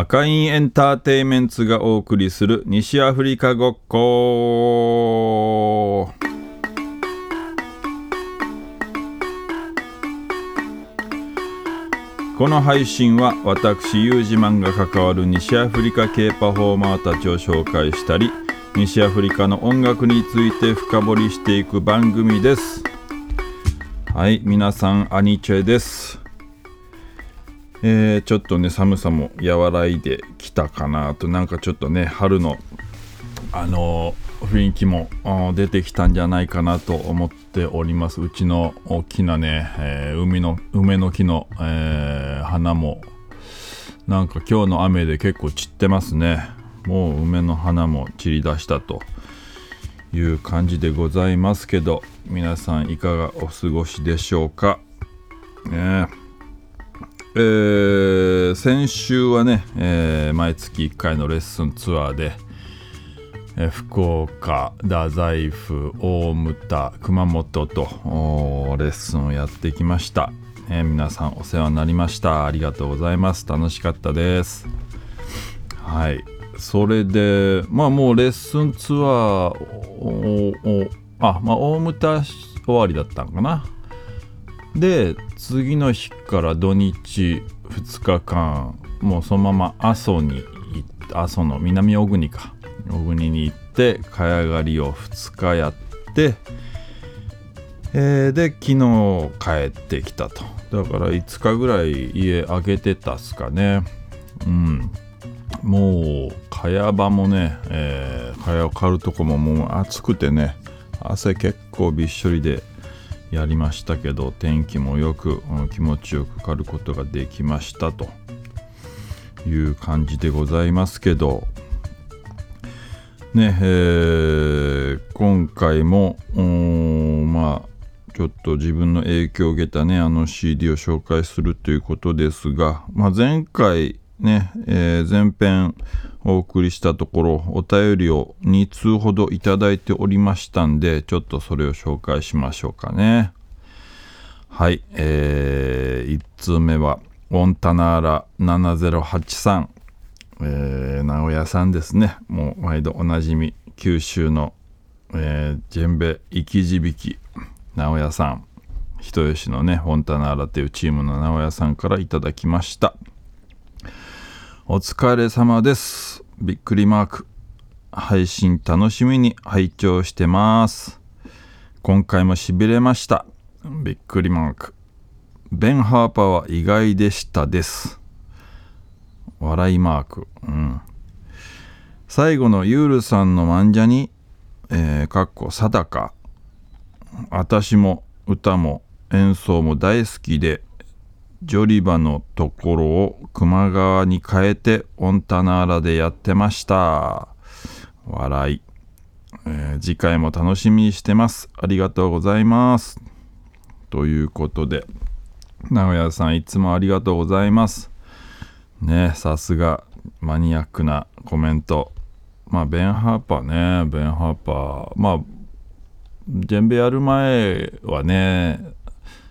赤インエンターテイメンツがお送りする西アフリカごっこ。この配信は私ユージマンが関わる西アフリカ系パフォーマーたちを紹介したり西アフリカの音楽について深掘りしていく番組です。はい皆さんアニチェです。えー、ちょっとね寒さも和らいできたかなと。なんかちょっとね春のあのー、雰囲気も出てきたんじゃないかなと思っております。うちの大きなね、えー、海の梅の木の、え、花も。なんか今日の雨で結構散ってますね。もう梅の花も散り出したと。いう感じでございますけど皆さんいかがお過ごしでしょうか。ねえ。ー、先週はね、えー、毎月1回のレッスンツアーで、えー、福岡、太宰府、大牟田、熊本とレッスンをやってきました、えー、皆さんお世話になりました。ありがとうございます。楽しかったです。はい。それでまあもうレッスンツアーをあまあ大牟田終わりだったんかな。で次の日から土日2日間もうそのまま阿蘇に阿蘇の南小国か。小国に行って茅刈りを2日やってえー、で昨日帰ってきたと。だから5日ぐらい家開けてたっすかね。うん。もう茅場もね、えー、茅を刈るとこももう暑くてね汗結構びっしょりでやりましたけど天気もよく、気持ちよく狩ることができましたと。いう感じでございますけど。ねえー、今回もまあちょっと自分の影響を受けたねあの CD を紹介するということですが、まあ、前回ね、えー、前編お送りしたところお便りを2通ほどいただいておりましたんでちょっとそれを紹介しましょうかね。はいえー、1通目はオンタナーラ7083えー、名古屋さんですね。もう毎度おなじみ九州の、えー、ジェンベ生き字引き名古屋さん。人吉のねフォンタナーラというチームの名古屋さんからいただきました。お疲れ様です。びっくりマーク。配信楽しみに拝聴してます。今回もしびれました。びっくりマーク。ベン・ハーパーは意外でしたです。笑いマーク。うん。最後のユールさんの漫画に、えー、かっこ定か。私も歌も演奏も大好きでジョリバのところを熊川に変えてオンタナーラでやってました。笑い、えー、次回も楽しみにしてます。ありがとうございます。ということで、名古屋さんいつもありがとうございます。ねさすがマニアックなコメント。まあ、ベン・ハーパーね、ベン・ハーパー。まあ、ジェンベやる前はね、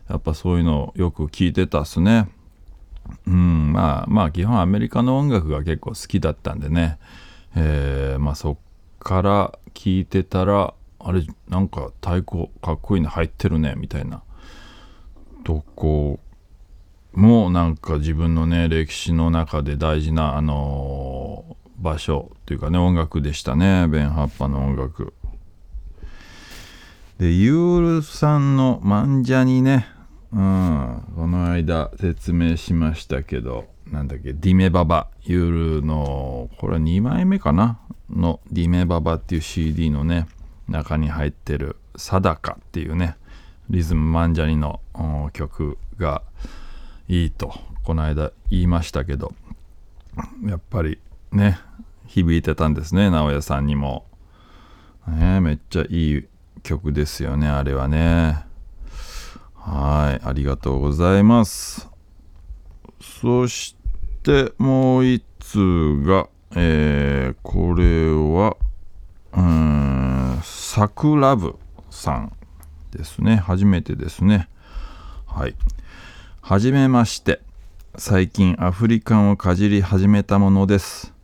やっぱそういうのよく聞いてたっすね。うん、まあまあ基本アメリカの音楽が結構好きだったんでね、えー、まあそっから聞いてたらあれなんか太鼓かっこいいの入ってるねみたいな。とこもなんか自分のね歴史の中で大事なあのー、場所っていうかね音楽でしたね。ベン・ハッパの音楽。でユールさんの漫画にね。うん、この間説明しましたけど、なんだっけ、ディメババ、ユールの、これは2枚目かな？のディメババっていう CD のね、中に入ってる、サダカっていうね、リズムマンジャニの曲がいいと、この間言いましたけど、やっぱりね、響いてたんですね、直哉さんにも。ね、めっちゃいい曲ですよね、あれはね。はい、ありがとうございます。そしてもう一通が、えー、これは、うん、サクラブさんですね。初めてですね。はい。はじめまして。最近アフリカンをかじり始めたものです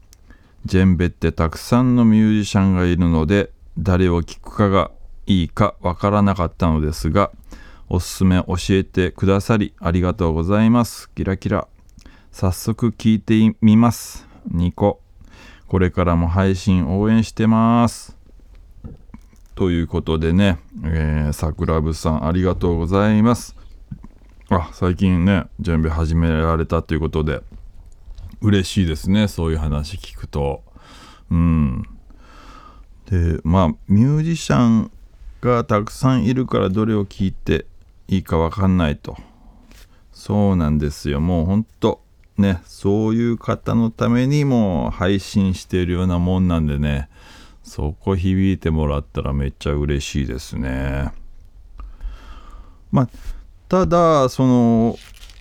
ジェンベってたくさんのミュージシャンがいるので誰を聴くかがいいかわからなかったのですがおすすめ教えてくださりありがとうございます。キラキラ。早速聞いてみます。ニコ。これからも配信応援してます。ということでね、えー、桜部さんありがとうございます。あ最近ね準備始められたということで嬉しいですね。そういう話聞くと。うん。でまあミュージシャンがたくさんいるからどれを聞いていいか分かんないと。そうなんですよ。もうほんとねそういう方のためにも配信しているようなもんなんでねそこ響いてもらったらめっちゃ嬉しいですね。まあただその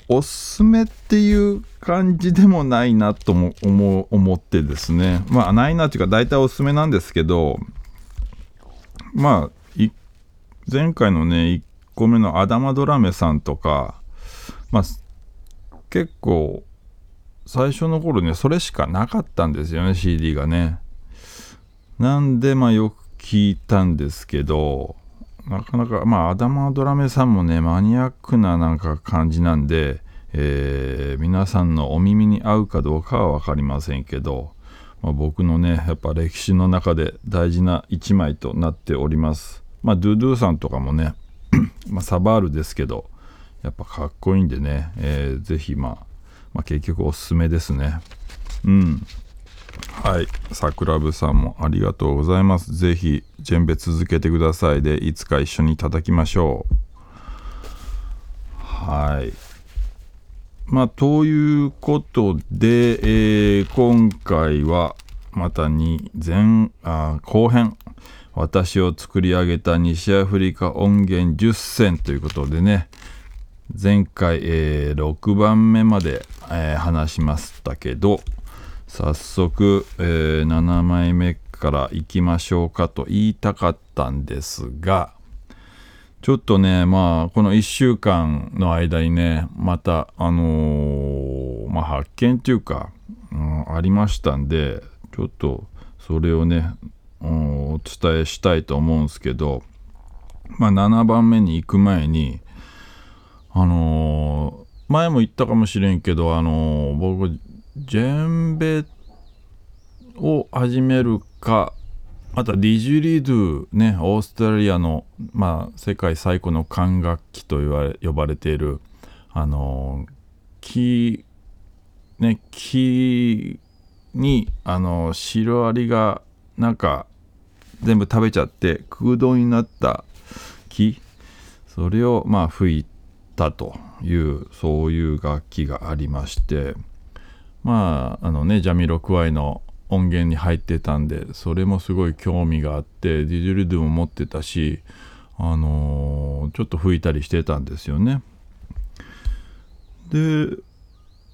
おすすめっていう感じでもないなとも思思ってですね。まあないなっていうか大体おすすめなんですけどまあ前回のね個目のアダマドラメさんとかまあ結構最初の頃ねそれしかなかったんですよね CD がね。なんでまあよく聞いたんですけどなかなかまあアダマドラメさんもねマニアックななんか感じなんでえー、皆さんのお耳に合うかどうかは分かりませんけど、まあ、僕のねやっぱ歴史の中で大事な一枚となっております。まあドゥドゥさんとかもねまサバールですけどやっぱかっこいいんでね、えー、ぜひ、まあ、まあ結局おすすめですね。うん。はい。桜部さんもありがとうございます。ぜひジェンベ続けてください。でいつか一緒に叩きましょう。はい。まあ、ということで、えー、今回はまたに前あ後編私を作り上げた西アフリカ音源10選ということでね前回、えー、6番目まで、えー、話しましたけど早速、えー、7枚目からいきましょうかと言いたかったんですがちょっとね、まあ、この1週間の間にね、また、あの、まあ、発見っていうか、うん、ありましたんで、ちょっとそれをね、お伝えしたいと思うんですけど、まあ、7番目に行く前に、あのー、前も言ったかもしれんけど、あのー、僕、ジェンベを始めるか、あとはディジュリドゥねオーストラリアの、まあ、世界最古の管楽器と言われ呼ばれているあの木ね木にあのシロアリがなんか全部食べちゃって空洞になった木それをまあ吹いたというそういう楽器がありましてまああのねジャミロクワイの音源に入ってたんでそれもすごい興味があってディジュルドゥも持ってたしあのー、ちょっと吹いたりしてたんですよね。で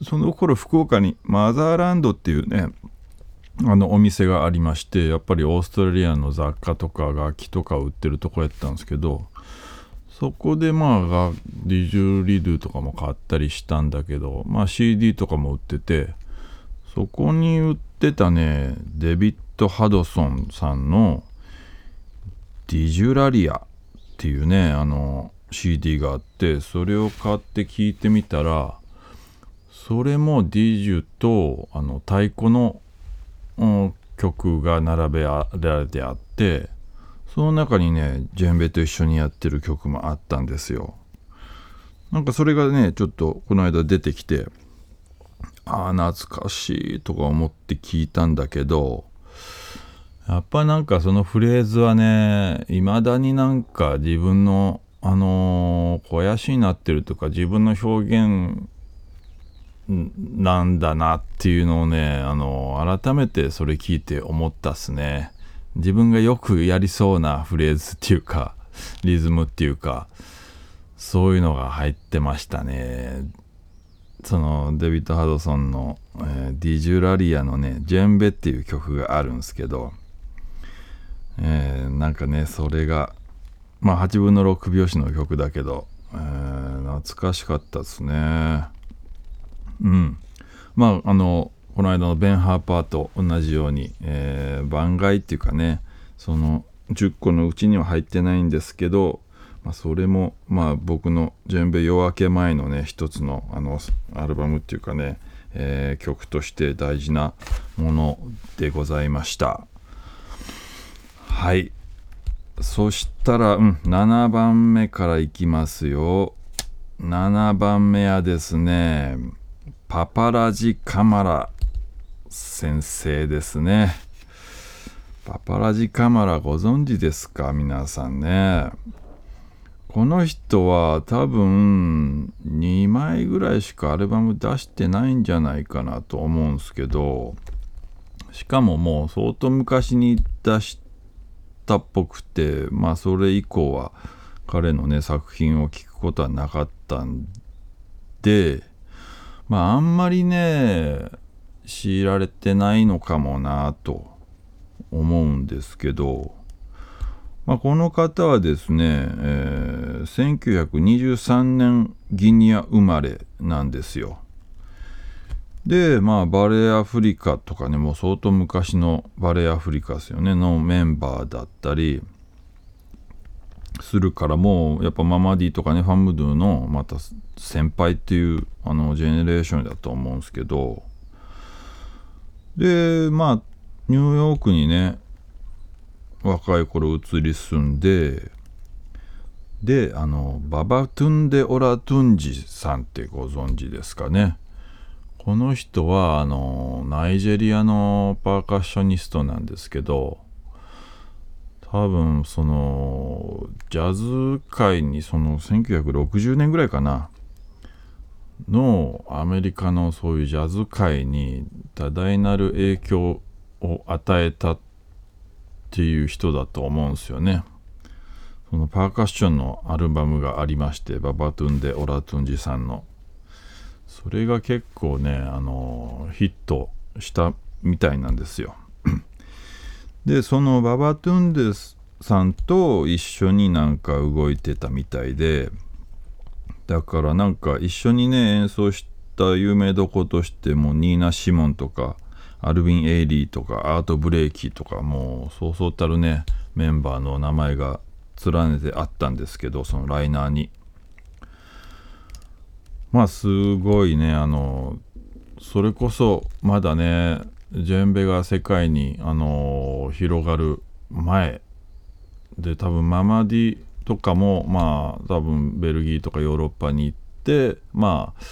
その頃福岡にマザーランドっていうねあのお店がありましてやっぱりオーストラリアの雑貨とか楽器とか売ってるとこやったんですけどそこでまあディジュリドゥとかも買ったりしたんだけどまあ CD とかも売っててそこに売ってたねデビッド・ハドソンさんのディジュラリアっていうねあの CD があってそれを買って聞いてみたらそれもディジュとあの太鼓の、曲が並べられてあってその中にねジェンベと一緒にやってる曲もあったんですよ。なんかそれがねちょっとこの間出てきてああ懐かしいとか思って聞いたんだけどやっぱなんかそのフレーズはね未だになんか自分のあのー、肥やしになってるとか自分の表現なんだなっていうのをね、あの、改めてそれ聞いて思ったっすね。自分がよくやりそうなフレーズっていうかリズムっていうかそういうのが入ってましたね。そのデビッド・ハドソンの、えー、ディジュラリアのね「ジェンベ」っていう曲があるんですけど、えー、なんかねそれがまあ8分の6拍子の曲だけど、えー、懐かしかったですね。うん。まああのこの間のベン・ハーパーと同じように、えー、番外っていうかねその10個のうちには入ってないんですけど、まあ、それもまあ僕の全米夜明け前のね一つのあのアルバムっていうかね、えー、曲として大事なものでございました。はい。そしたら、うん、7番目からいきますよ。7番目はですねパパラジカマラ先生ですね。パパラジカマラご存知ですか？皆さんね。この人は多分2枚ぐらいしかアルバム出してないんじゃないかなと思うんすけどしかももう相当昔に出したっぽくてまあそれ以降は彼のね作品を聴くことはなかったんでまああんまりね強いられてないのかもなと思うんですけど、まあ、この方はですね、えー、1923年ギニア生まれなんですよ。でまあバレエアフリカとかねもう相当昔のバレエアフリカですよねのメンバーだったりするからもうやっぱママディとかねファムドゥのまた先輩っていうあのジェネレーションだと思うんですけど。でまあニューヨークにね若い頃移り住んでであのババトゥンデ・オラトゥンジさんってご存知ですかね。この人はあのナイジェリアのパーカッショニストなんですけど。多分そのジャズ界にその1960年ぐらいかなのアメリカのそういうジャズ界に多大なる影響を与えたっていう人だと思うんですよね。そのパーカッションのアルバムがありましてババトゥンデ・オラトゥンジさんのそれが結構ねあのヒットしたみたいなんですよ。でそのババトゥンデスさんと一緒になんか動いてたみたいでだからなんか一緒にね演奏した有名どことしてもニーナ・シモンとかアルビン・エイリーとかアート・ブレイキーとかもうそうそうたるねメンバーの名前が連ねてあったんですけどそのライナーに。まあすごいねあのそれこそまだねジェンベが世界にあの広がる前で多分ママディとかもまあ多分ベルギーとかヨーロッパに行ってまあ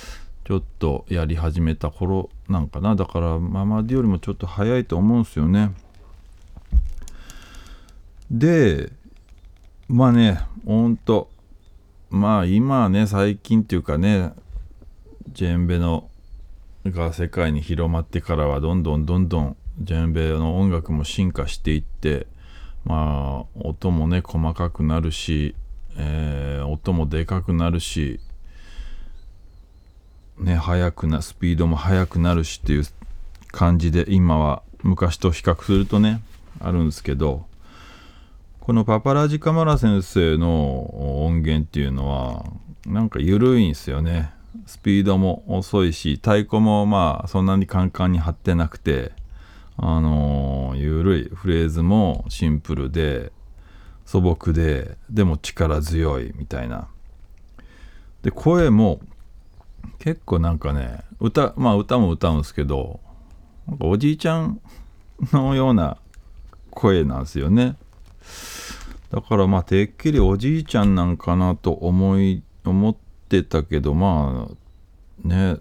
ちょっとやり始めた頃なんかな。だからママディよりもちょっと早いと思うんですよね。でまあねほんとまあ今ね最近っていうかねジェンベのが世界に広まってからはどんどんどんどんジェンベの音楽も進化していってまあ音もね細かくなるし、えー、音もでかくなるしね速くなスピードも速くなるしっていう感じで今は昔と比較するとねあるんですけどこのパパラジカマラ先生の音源っていうのはなんか緩いんですよね。スピードも遅いし太鼓もまあそんなにカンカンに張ってなくてあのー、ゆるいフレーズもシンプルで素朴ででも力強いみたいな。で声も結構なんかね歌まあ歌も歌うんですけどなんかおじいちゃんのような声なんですよね。だからまあてっきりおじいちゃんなんかなと思い思ってたけどまあね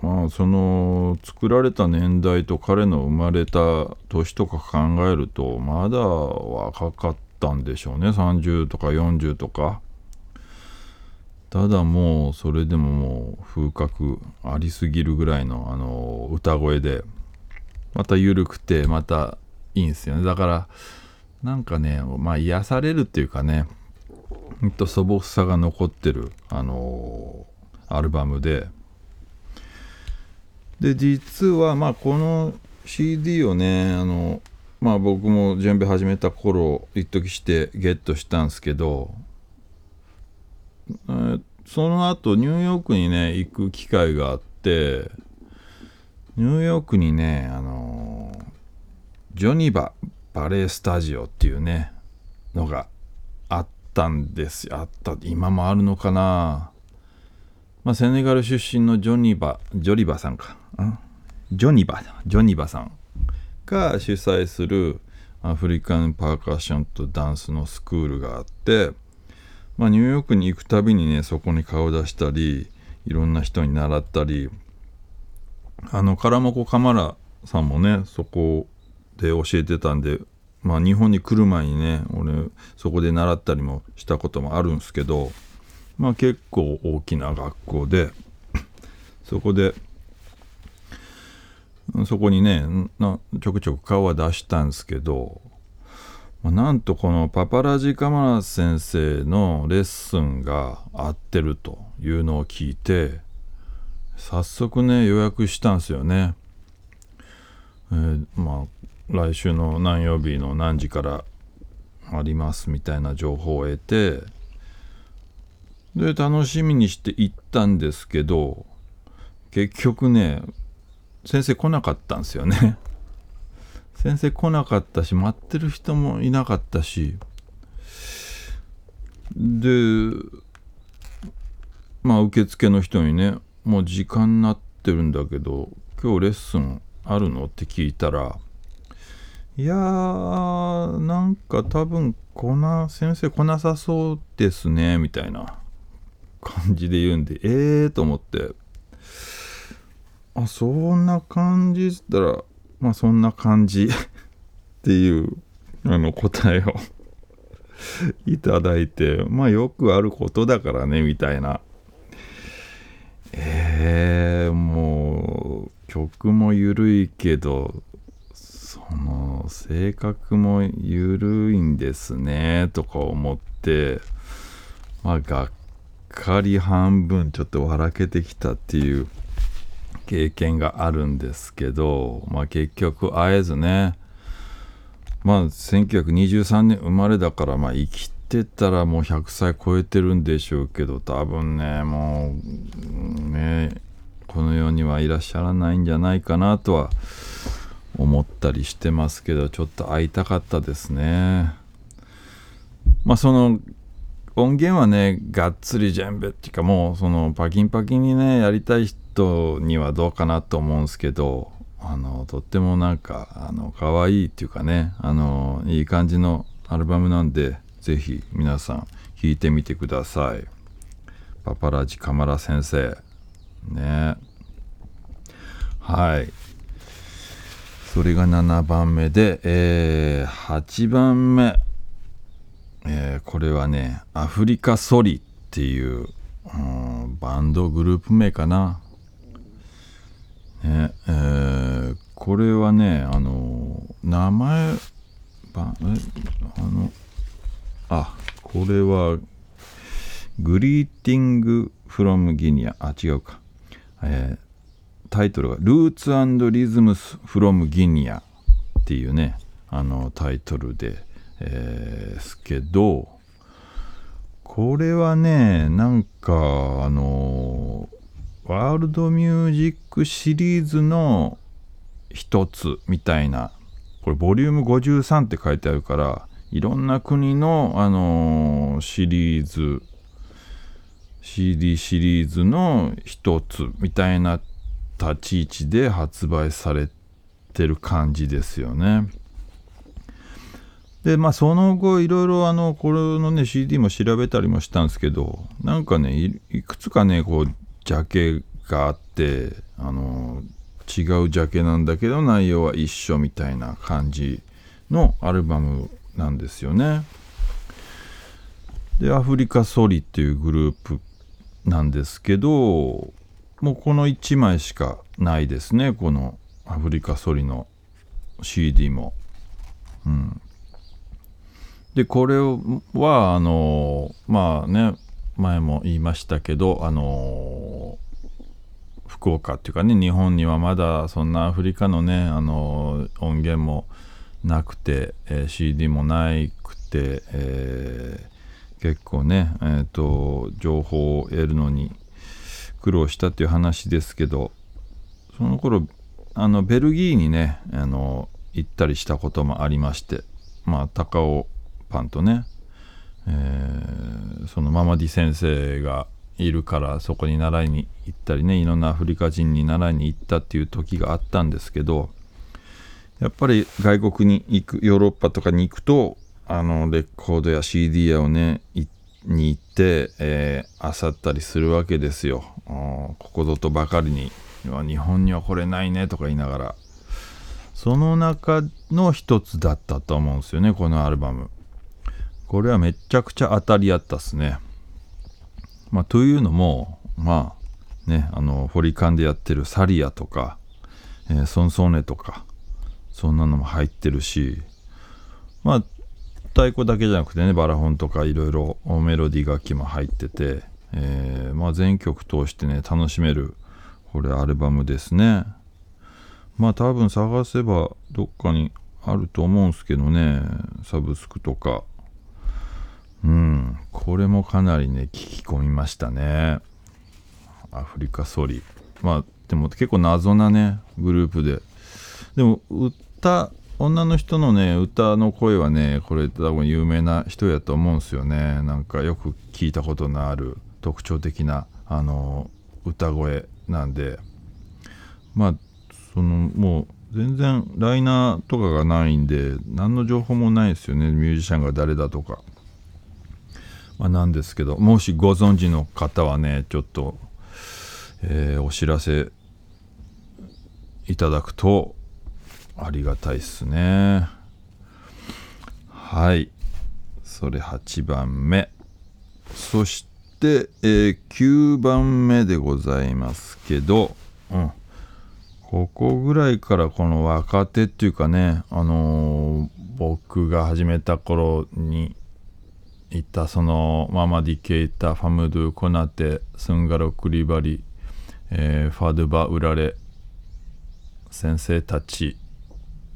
まあその作られた年代と彼の生まれた年とか考えるとまだ若かったんでしょうね。30とか40とか。ただもうそれでももう風格ありすぎるぐらいのあの歌声でまた緩くてまたいいんですよね。だからなんかねまあ癒されるっていうかねほんと素朴さが残ってるあのアルバムで。で実はまあこの CD をねあのまあ僕も準備始めた頃一時してゲットしたんですけど、えー、その後ニューヨークにね行く機会があってニューヨークにねあのジョニババレエスタジオっていうねのがったんですあった今もあるのかな。まあ、セネガル出身のジョニバ、ジョリバさんか。ジョニバ、ジョニバさん。が主催するアフリカンパーカッションとダンスのスクールがあって、まあ、ニューヨークに行くたびにね、そこに顔出したり、いろんな人に習ったり、あの、カラモコカマラさんもね、そこで教えてたんで、まあ、日本に来る前にね、俺、そこで習ったりもしたこともあるんですけど、まあ、結構大きな学校で そこでそこにねちょくちょく顔は出したんですけど、まあ、なんとこのパパラジカマラ先生のレッスンが合ってるというのを聞いて早速ね予約したんですよね。えー、まあ来週の何曜日の何時からありますみたいな情報を得てで楽しみにして行ったんですけど結局ね先生来なかったんですよね。先生来なかったし待ってる人もいなかったしでまあ受付の人にねもう時間になってるんだけど今日レッスンあるの？って聞いたらいやーなんか多分来な先生来なさそうですねみたいな感じで言うんで、ええー、と思って、あ、そんな感じったら、まあそんな感じっていうあの答えを いただいて、まあよくあることだからね、みたいな。えー、もう曲も緩いけど、その性格も緩いんですね、とか思って、まあ学かり半分ちょっと笑けてきたっていう経験があるんですけど、まあ、結局会えずねまあ1923年生まれだからまあ生きてたらもう100歳超えてるんでしょうけど多分ねもうねこの世にはいらっしゃらないんじゃないかなとは思ったりしてますけどちょっと会いたかったですね。まあその音源はねがっつりジェンベっていうかもうそのパキンパキンにねやりたい人にはどうかなと思うんですけどあのとってもなんかあの可愛いっていうかねあのいい感じのアルバムなんで是非皆さん聴いてみてください。パパラジカマラ先生。ね。はい。それが7番目で、えー、8番目。えー、これはねアフリカソリっていう、うん、バンドグループ名かな、ねえー、これはねあの名前ばえあのあこれはグリーティング・フロム・ギニア。あ違うか、えー、タイトルが「ルーツリズムス・フロム・ギニア」っていうねあのタイトルでえー、すけどこれはねなんかあのワールドミュージックシリーズの一つみたいなこれボリューム53って書いてあるからいろんな国の、あのー、シリーズ CD シリーズの一つみたいな立ち位置で発売されてる感じですよね。でまあその後いろいろあのこれのね CD も調べたりもしたんですけどなんかねいくつかねこうジャケがあってあの違うジャケなんだけど内容は一緒みたいな感じのアルバムなんですよね。でアフリカソリっていうグループなんですけどもうこの1枚しかないですねこのアフリカソリの CD も。うん、でこれはあのまあね前も言いましたけどあの福岡っていうかね日本にはまだそんなアフリカのねあの音源もなくて、えー、CD もなくて、えー、結構ね、えーと、情報を得るのに苦労したっていう話ですけどその頃あのベルギーにねあの行ったりしたこともありましてまあ高尾パンとね、えー、そのママディ先生がいるからそこに習いに行ったりねいろんなアフリカ人に習いに行ったっていう時があったんですけどやっぱり外国に行くヨーロッパとかに行くとあのレコードや CD 屋をねに行って、えー、漁ったりするわけですよ。ここぞとばかりに。日本にはこれないねとか言いながら。その中の一つだったと思うんですよねこのアルバム。これはめちゃくちゃ当たりやったっすね。まあというのもまあねあのホリカンでやってるサリアとか、えー、ソンソーネとかそんなのも入ってるしまあ太鼓だけじゃなくてねバラホンとかいろいろメロディー楽器も入ってて、えー、まあ、全曲通してね楽しめるこれアルバムですね。まあ多分探せばどっかにあると思うんすけどねサブスクとか。うんこれもかなりね聞き込みましたね。アフリカソリ。まあでも結構謎なねグループで。でも歌女の人のね歌の声はねこれ多分有名な人やと思うんですよね。なんかよく聞いたことのある特徴的なあの歌声なんで。まあそのもう全然ライナーとかがないんで何の情報もないですよね。ミュージシャンが誰だとか、まあ、なんですけど。もしご存知の方はねちょっと、えー、お知らせいただくとありがたいっすね。はい。それ8番目。そして、えー、9番目でございますけど、うん、ここぐらいからこの若手っていうかね、あのー、僕が始めた頃にいたそのママディケイタファムドゥコナテスンガロクリバリ、えー、ファドゥバウラレ先生たち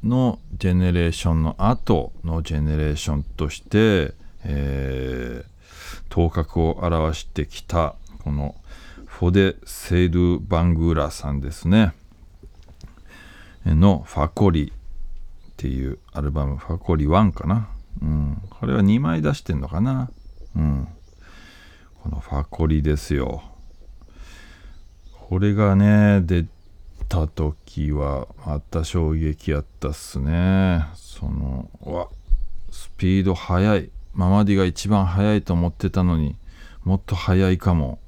のジェネレーションの後のジェネレーションとして、えー、頭角を表してきたこのフォデ・セイドゥ・バングーラさんですね。の「ファコリ」っていうアルバム「ファコリ1」かな、うん、これは2枚出してんのかな、うん、この「ファコリ」ですよ。これがね出た時はまた衝撃やったっすね。そのわスピード速い。ママディが一番速いと思ってたのにもっと速いかも。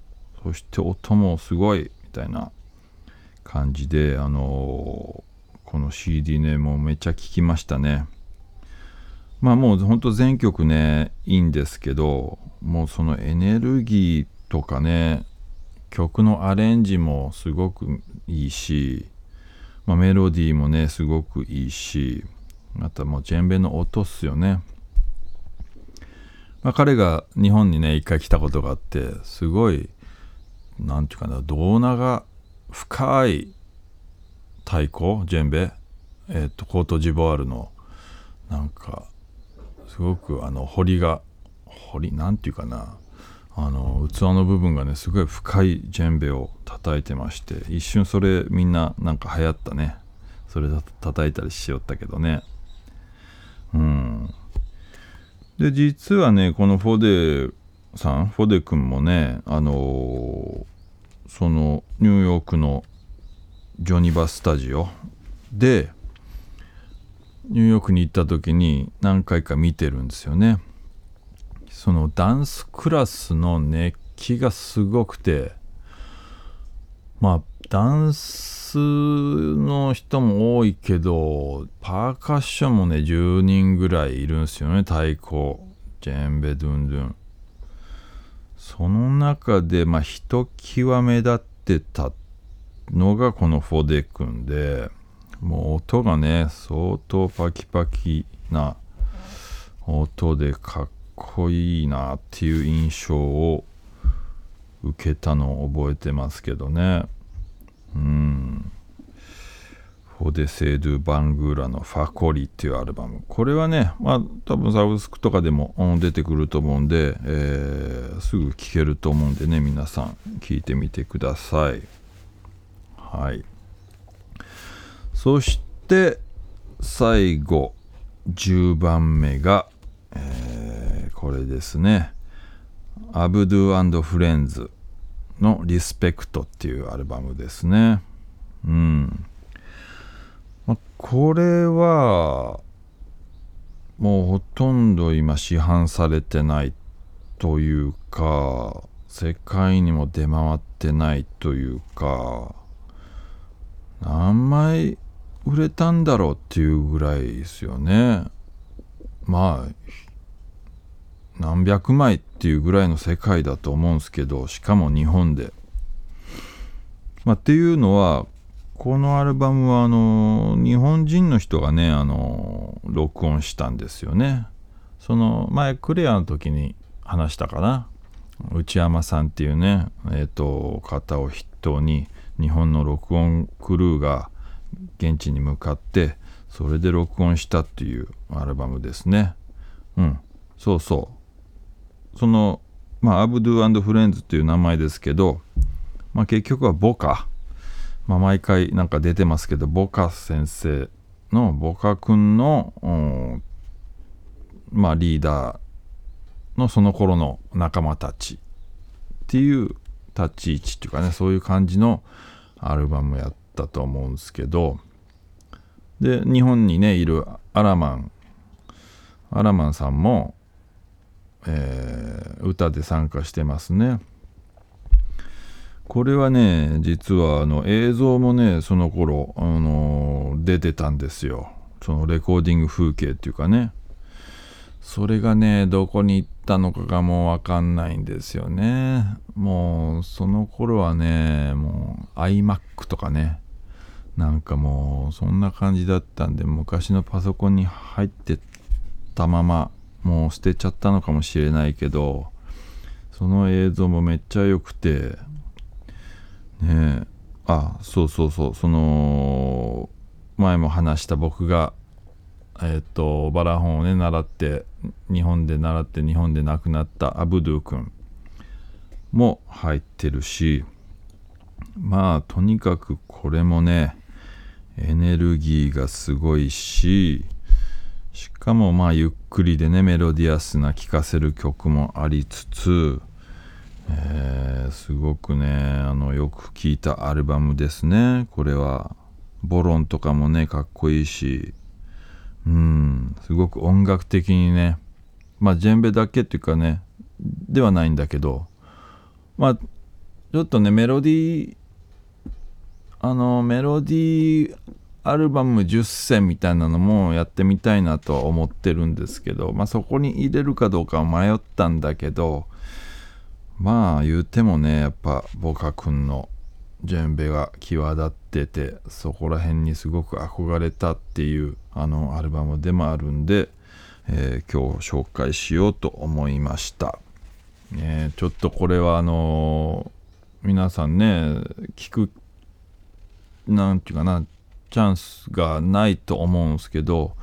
そして音もすごいみたいな感じであのー、この CD ねもうめっちゃ聴きましたね。まあもうほんと全曲ねいいんですけどもうそのエネルギーとかね曲のアレンジもすごくいいし、まあ、メロディーもねすごくいいしあとはもうジェンベの音っすよね、まあ、彼が日本にね一回来たことがあってすごい何て言うかな胴長深い太鼓ジェンベえ、ー、とコートジボワールのなんかすごくあの彫りが彫りなんていうかなあの器の部分がねすごい深いジェンベを叩いてまして一瞬それみんななんか流行ったね。それ叩いたりしよったけどね。うん。で実はねこのフォデさんフォデ君もねあのー、そのニューヨークのジョニバスタジオでニューヨークに行った時に何回か見てるんですよね。そのダンスクラスの熱気がすごくてまあダンスの人も多いけどパーカッションもね10人ぐらいいるんですよね太鼓ジェンベドゥンドゥン。その中でまあひときわ目立ってたのがこのフォデ君でもう音がね相当パキパキな音でかっこいいなっていう印象を受けたのを覚えてますけどね。うん。フォデセードゥ・バングーラのファコリっていうアルバム。これはねまあ多分サブスクとかでも出てくると思うんで、えー、すぐ聴けると思うんでね皆さん聴いてみてください。はい。そして最後10番目が、えー、これですね。アブドゥフレンズのリスペクトっていうアルバムですね。うん。ま、これはもうほとんど今市販されてないというか世界にも出回ってないというか何枚売れたんだろうっていうぐらいですよね。まあ何百枚っていうぐらいの世界だと思うんですけどしかも日本で。まあ、っていうのはこのアルバムはあの日本人の人がねあの録音したんですよね。その前クレアの時に話したかな内山さんっていうねえっ、ー、と方を筆頭に日本の録音クルーが現地に向かってそれで録音したっていうアルバムですね。うん。そうそう。そのまあアブドゥアンドフレンズっていう名前ですけど、まあ、結局はボカ。まあ、毎回なんか出てますけどボカ先生のボカ君の、まあ、リーダーのその頃の仲間たちっていう立ち位置っていうかねそういう感じのアルバムやったと思うんですけどで日本にねいるアラマンアラマンさんも、えー、歌で参加してますね。これはね実はあの映像もねその頃、あの出てたんですよ。そのレコーディング風景っていうかね。それがねどこに行ったのかがもうわかんないんですよね。もうその頃はねもう iMac とかね。なんかもうそんな感じだったんで昔のパソコンに入ってたままもう捨てちゃったのかもしれないけどその映像もめっちゃ良くてねえあそうそうそうその前も話した僕がえっ、とバラ本をね習って日本で習って日本で亡くなったアブドゥ君も入ってるしまあとにかくこれもねエネルギーがすごいししかもまあゆっくりでねメロディアスな聴かせる曲もありつつえー、すごくねあのよく聴いたアルバムですね。これはボロンとかもねかっこいいしうんすごく音楽的にねまあジェンベだけっていうかねではないんだけどまあちょっとねメロディーあのメロディーアルバム10選みたいなのもやってみたいなとは思ってるんですけどまあそこに入れるかどうかは迷ったんだけどまあ言うてもねやっぱボカ君のジェンベが際立っててそこら辺にすごく憧れたっていうあのアルバムでもあるんで、えー、今日紹介しようと思いました、ね、ちょっとこれはあのー、皆さんね聞くなんていうかなチャンスがないと思うんですけど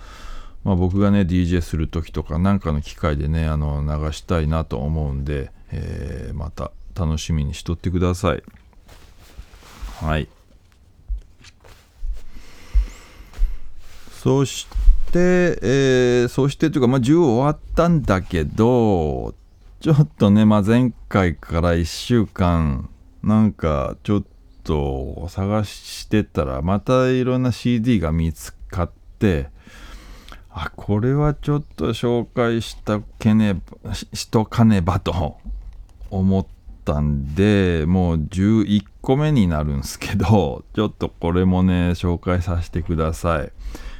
まあ、僕がね DJ する時とか何かの機会でねあの流したいなと思うんで、えー、また楽しみにしとってください。はい。そして、えー、そしてというか、まあ、10終わったんだけどちょっとね、まあ、前回から1週間なんかちょっとと探してたらまたいろんな CD が見つかってあこれはちょっと紹介したけねしとかねばと思ったんでもう11個目になるんすけど ちょっとこれもね紹介させてください。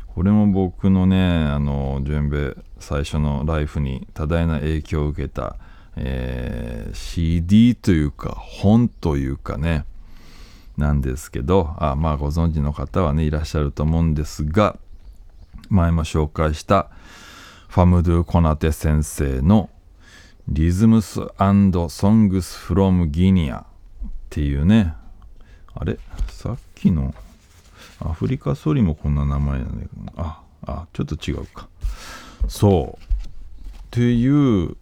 これも僕のねあの準備最初のライフに多大な影響を受けた、えー、CD というか本というかねなんですけどあまあご存知の方はねいらっしゃると思うんですが前も紹介したファムドゥ・コナテ先生のリズムスアンドソングス・フロム・ギニアっていうねあれ？さっきのアフリカソリもこんな名前なんだけどああちょっと違うか。そう。っていう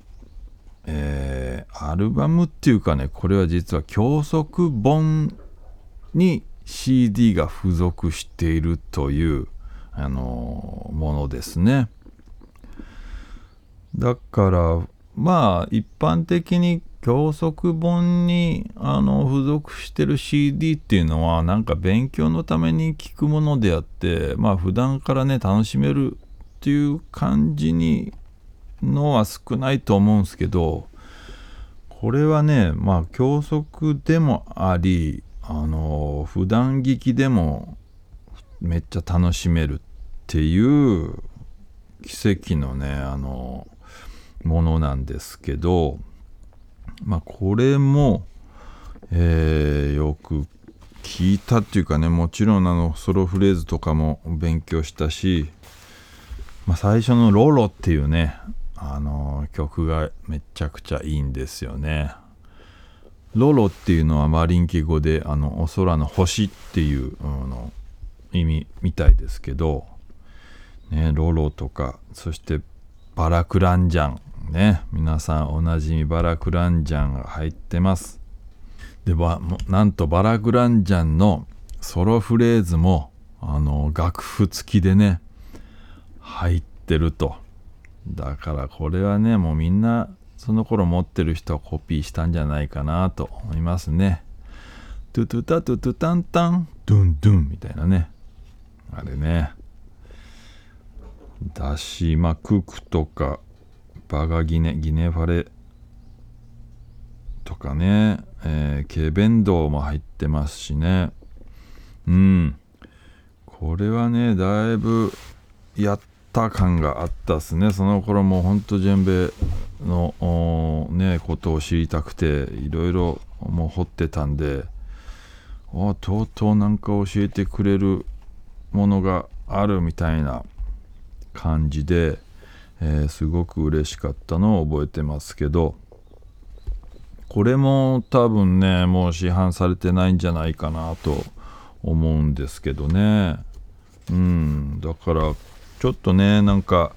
えー、アルバムっていうかねこれは実は教則本に CD が付属しているというあのものですね。だからまあ一般的に教則本にあの付属してる CD っていうのはなんか勉強のために聞くものであってまあ普段からね楽しめるっていう感じにのは少ないと思うんですけどこれはねまあ教則でもありあの普段聞きでもめっちゃ楽しめるっていう奇跡のねあのものなんですけどまあこれも、えー、よく聞いたっていうかねもちろんあのソロフレーズとかも勉強したし、まあ、最初の「ロロ」っていうねあの曲がめちゃくちゃいいんですよね。ロロっていうのはマリンキ語であのお空の星っていう、の意味みたいですけど、ね、ロロとかそしてバラクランジャンね皆さんおなじみバラクランジャンが入ってます。でなんとバラクランジャンのソロフレーズもあの楽譜付きでね入ってると。だからこれはねもうみんなその頃持ってる人はコピーしたんじゃないかなと思いますね。トゥトゥタトゥトゥタンタンドゥンドゥンみたいなね。あれね。だしまあククとかバガギネギネファレとかね、えー、ケベンドウも入ってますしね。うん。これはねだいぶやった感があったっすね。その頃もうほんとジェンベのねことを知りたくていろいろもう掘ってたんであとうとうなんか教えてくれるものがあるみたいな感じでえー、すごく嬉しかったのを覚えてますけどこれも多分ねもう市販されてないんじゃないかなと思うんですけどね。うんだからちょっとねなんか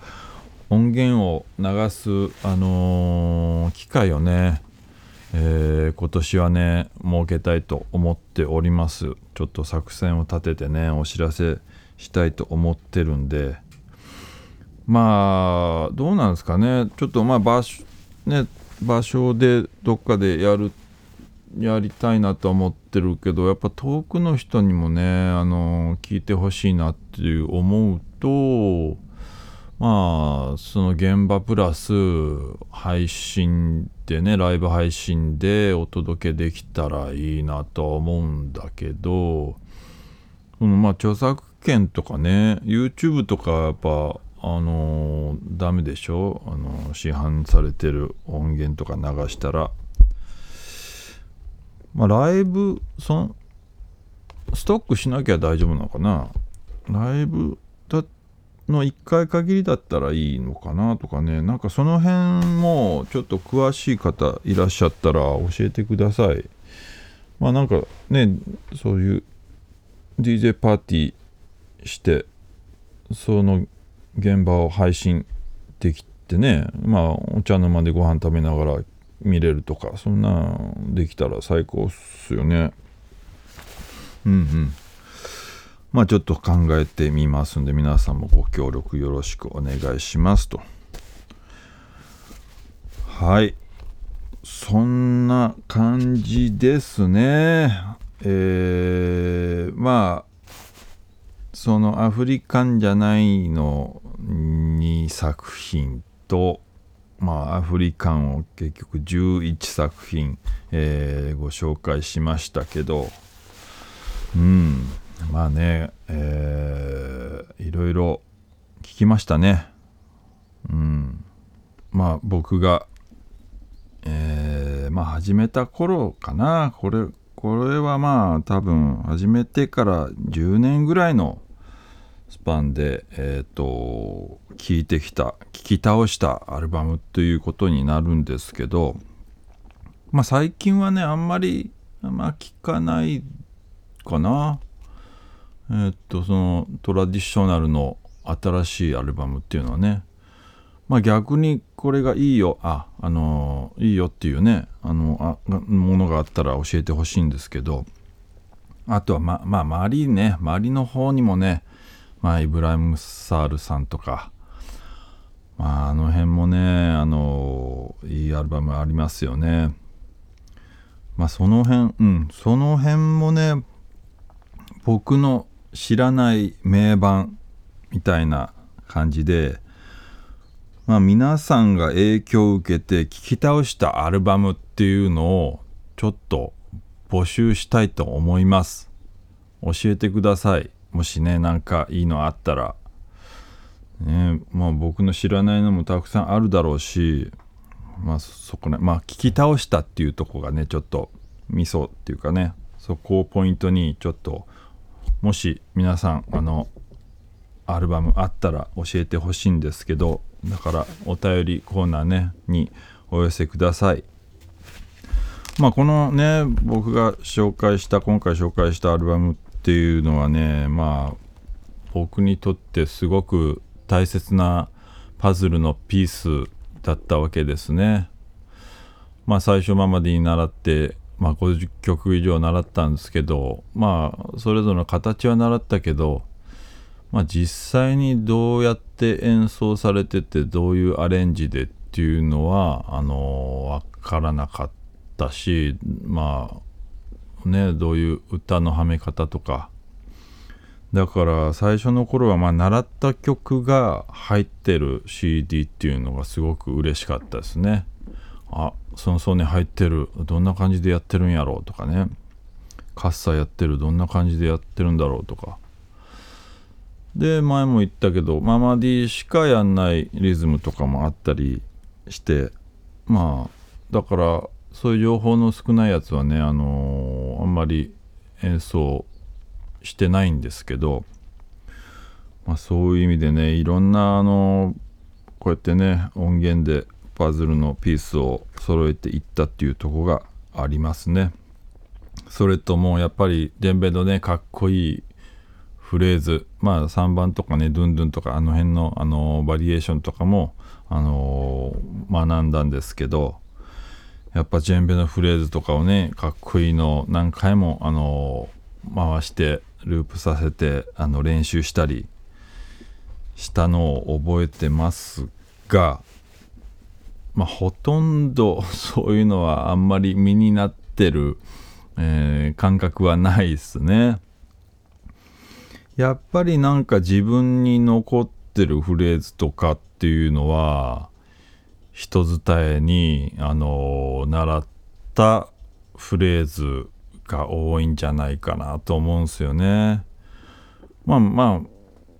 音源を流す、あのー、機会をね、えー、今年はね設けたいと思っております。ちょっと作戦を立ててねお知らせしたいと思ってるんで。まあどうなんですかね。ちょっとまあ場所ね場所でどっかでやるやりたいなと思ってるけどやっぱ遠くの人にもねあの聞いてほしいなっていう思うとまあその現場プラス配信でねライブ配信でお届けできたらいいなとは思うんだけどそのまあ著作権とかね YouTube とかやっぱあのー、ダメでしょ？あのー、市販されてる音源とか流したら。まあライブそのストックしなきゃ大丈夫なのかな？ライブの1回限りだったらいいのかなとかね。なんかその辺もちょっと詳しい方いらっしゃったら教えてください。まあなんかねそういう DJ パーティーしてその現場を配信できてね。まあお茶の間でご飯食べながら見れるとかそんなできたら最高っすよね。うんうん。まあちょっと考えてみますんで皆さんもご協力よろしくお願いしますと。はい。そんな感じですね。えー、まあそのアフリカンじゃないの2作品と、まあ、アフリカンを結局11作品、えー、ご紹介しましたけど、うん、まあね、えー、いろいろ聞きましたね。うん、まあ僕が、えー、まあ始めた頃かな、これ、これはまあ多分始めてから10年ぐらいのスパンで、えっ、ー、と、聴いてきた、聴き倒したアルバムということになるんですけど、まあ最近はね、あんまり、まあ聞かないかな。えっ、と、そのトラディショナルの新しいアルバムっていうのはね、まあ逆にこれがいいよ、あ、あのいいよっていうね、あの、あものがあったら教えてほしいんですけど、あとはままあ周りね。周りの方にもね。まあイブライム・サールさんとか。まああの辺もねあのいいアルバムありますよね。まあその辺うん。その辺もね僕の知らない名盤みたいな感じでまあ皆さんが影響を受けて聴き倒したアルバムっていうのをちょっと募集したいと思います。教えてください。もしねなんかいいのあったら。ねまあ僕の知らないのもたくさんあるだろうしまあそこねまあ聞き倒したっていうとこがねちょっとミソっていうかねそこをポイントにちょっともし皆さんあのアルバムあったら教えてほしいんですけどだからお便りコーナーねにお寄せください。まあこのね僕が紹介した今回紹介したアルバムっていうのはねまあ僕にとってすごく大切なパズルのピースだったわけですね。まあ最初ママディに習ってまあ、50曲以上習ったんですけどまあそれぞれの形は習ったけど、まあ、実際にどうやって演奏されててどういうアレンジでっていうのはあの分からなかったしまあねどういう歌のはめ方とかだから最初の頃はまあ習った曲が入ってる CD っていうのがすごく嬉しかったですね。あその層に入ってるどんな感じでやってるんやろうとかね。カッサやってるどんな感じでやってるんだろうとか。で前も言ったけどママディしかやんないリズムとかもあったりしてまあだからそういう情報の少ないやつはねあのー、あんまり演奏してないんですけど、まあ、そういう意味でねいろんなあのー、こうやってね音源でパズルのピースを揃えていったっていうとこがありますね。それともやっぱりデンベのねかっこいいフレーズまあ3番とかねドゥンドゥンとかあの辺のあのバリエーションとかもあのー、学んだんですけどやっぱジェンベのフレーズとかをねかっこいいのを何回もあのー、回してループさせてあの練習したりしたのを覚えてますがまあ、ほとんど そういうのはあんまり身になってる、えー、感覚はないですね。やっぱりなんか自分に残ってるフレーズとかっていうのは人伝えにあの習ったフレーズが多いんじゃないかなと思うんですよね。まあまあ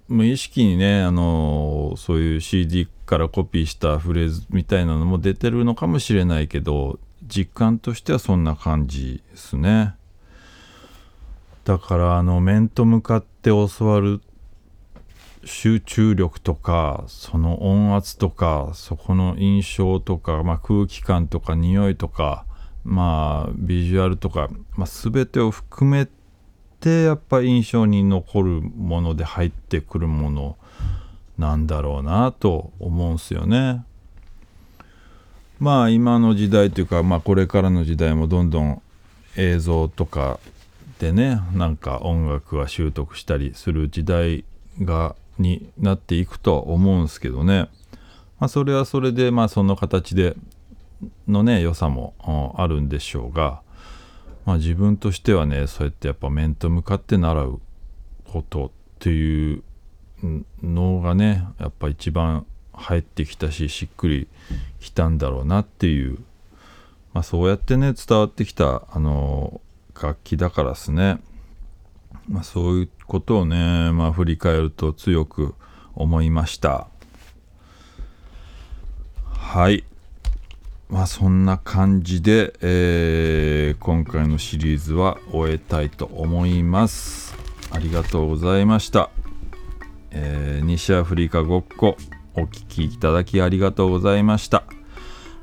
無意識にねあのそういう CD からコピーしたフレーズみたいなのも出てるのかもしれないけど実感としてはそんな感じですね。だからあの面と向かって教わる集中力とかその音圧とかそこの印象とか、まあ、空気感とか匂いとかまあビジュアルとか、まあ、全てを含めてやっぱ印象に残るもので入ってくるものなんだろうなと思うんすよね。まあ今の時代というか、まあ、これからの時代もどんどん映像とかでねなんか音楽は習得したりする時代がになっていくとは思うんですけどね、まあ、それはそれでまあその形でのね良さもあるんでしょうが、まあ、自分としてはねそうやってやっぱ面と向かって習うことっていうのがねやっぱ一番入ってきたししっくりきたんだろうなっていう、まあ、そうやってね伝わってきたあの楽器だからですね、まあ、そういうことをね、まあ、振り返ると強く思いました。はい。まあそんな感じで、えー、今回のシリーズは終えたいと思います。ありがとうございました。えー、西アフリカごっこお聴きいただきありがとうございました。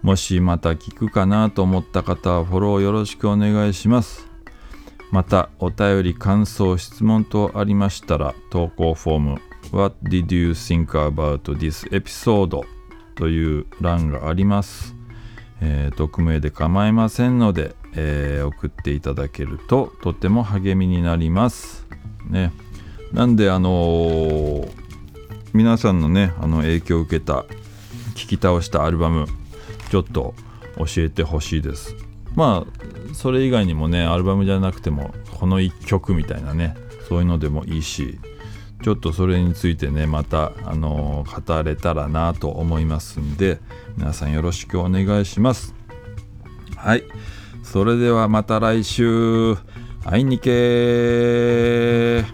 もしまた聞くかなと思った方はフォローよろしくお願いします。またお便り感想質問等ありましたら投稿フォーム What did you think about this episode? という欄があります、えー、匿名で構いませんのでえー、送っていただけるととても励みになります。ね。なんであのー、皆さんのねあの影響を受けた聞き倒したアルバムちょっと教えてほしいです。まあそれ以外にもねアルバムじゃなくてもこの1曲みたいなねそういうのでもいいしちょっとそれについてねまたあの語れたらなと思いますんで皆さんよろしくお願いします。はい。それではまた来週。会いにけ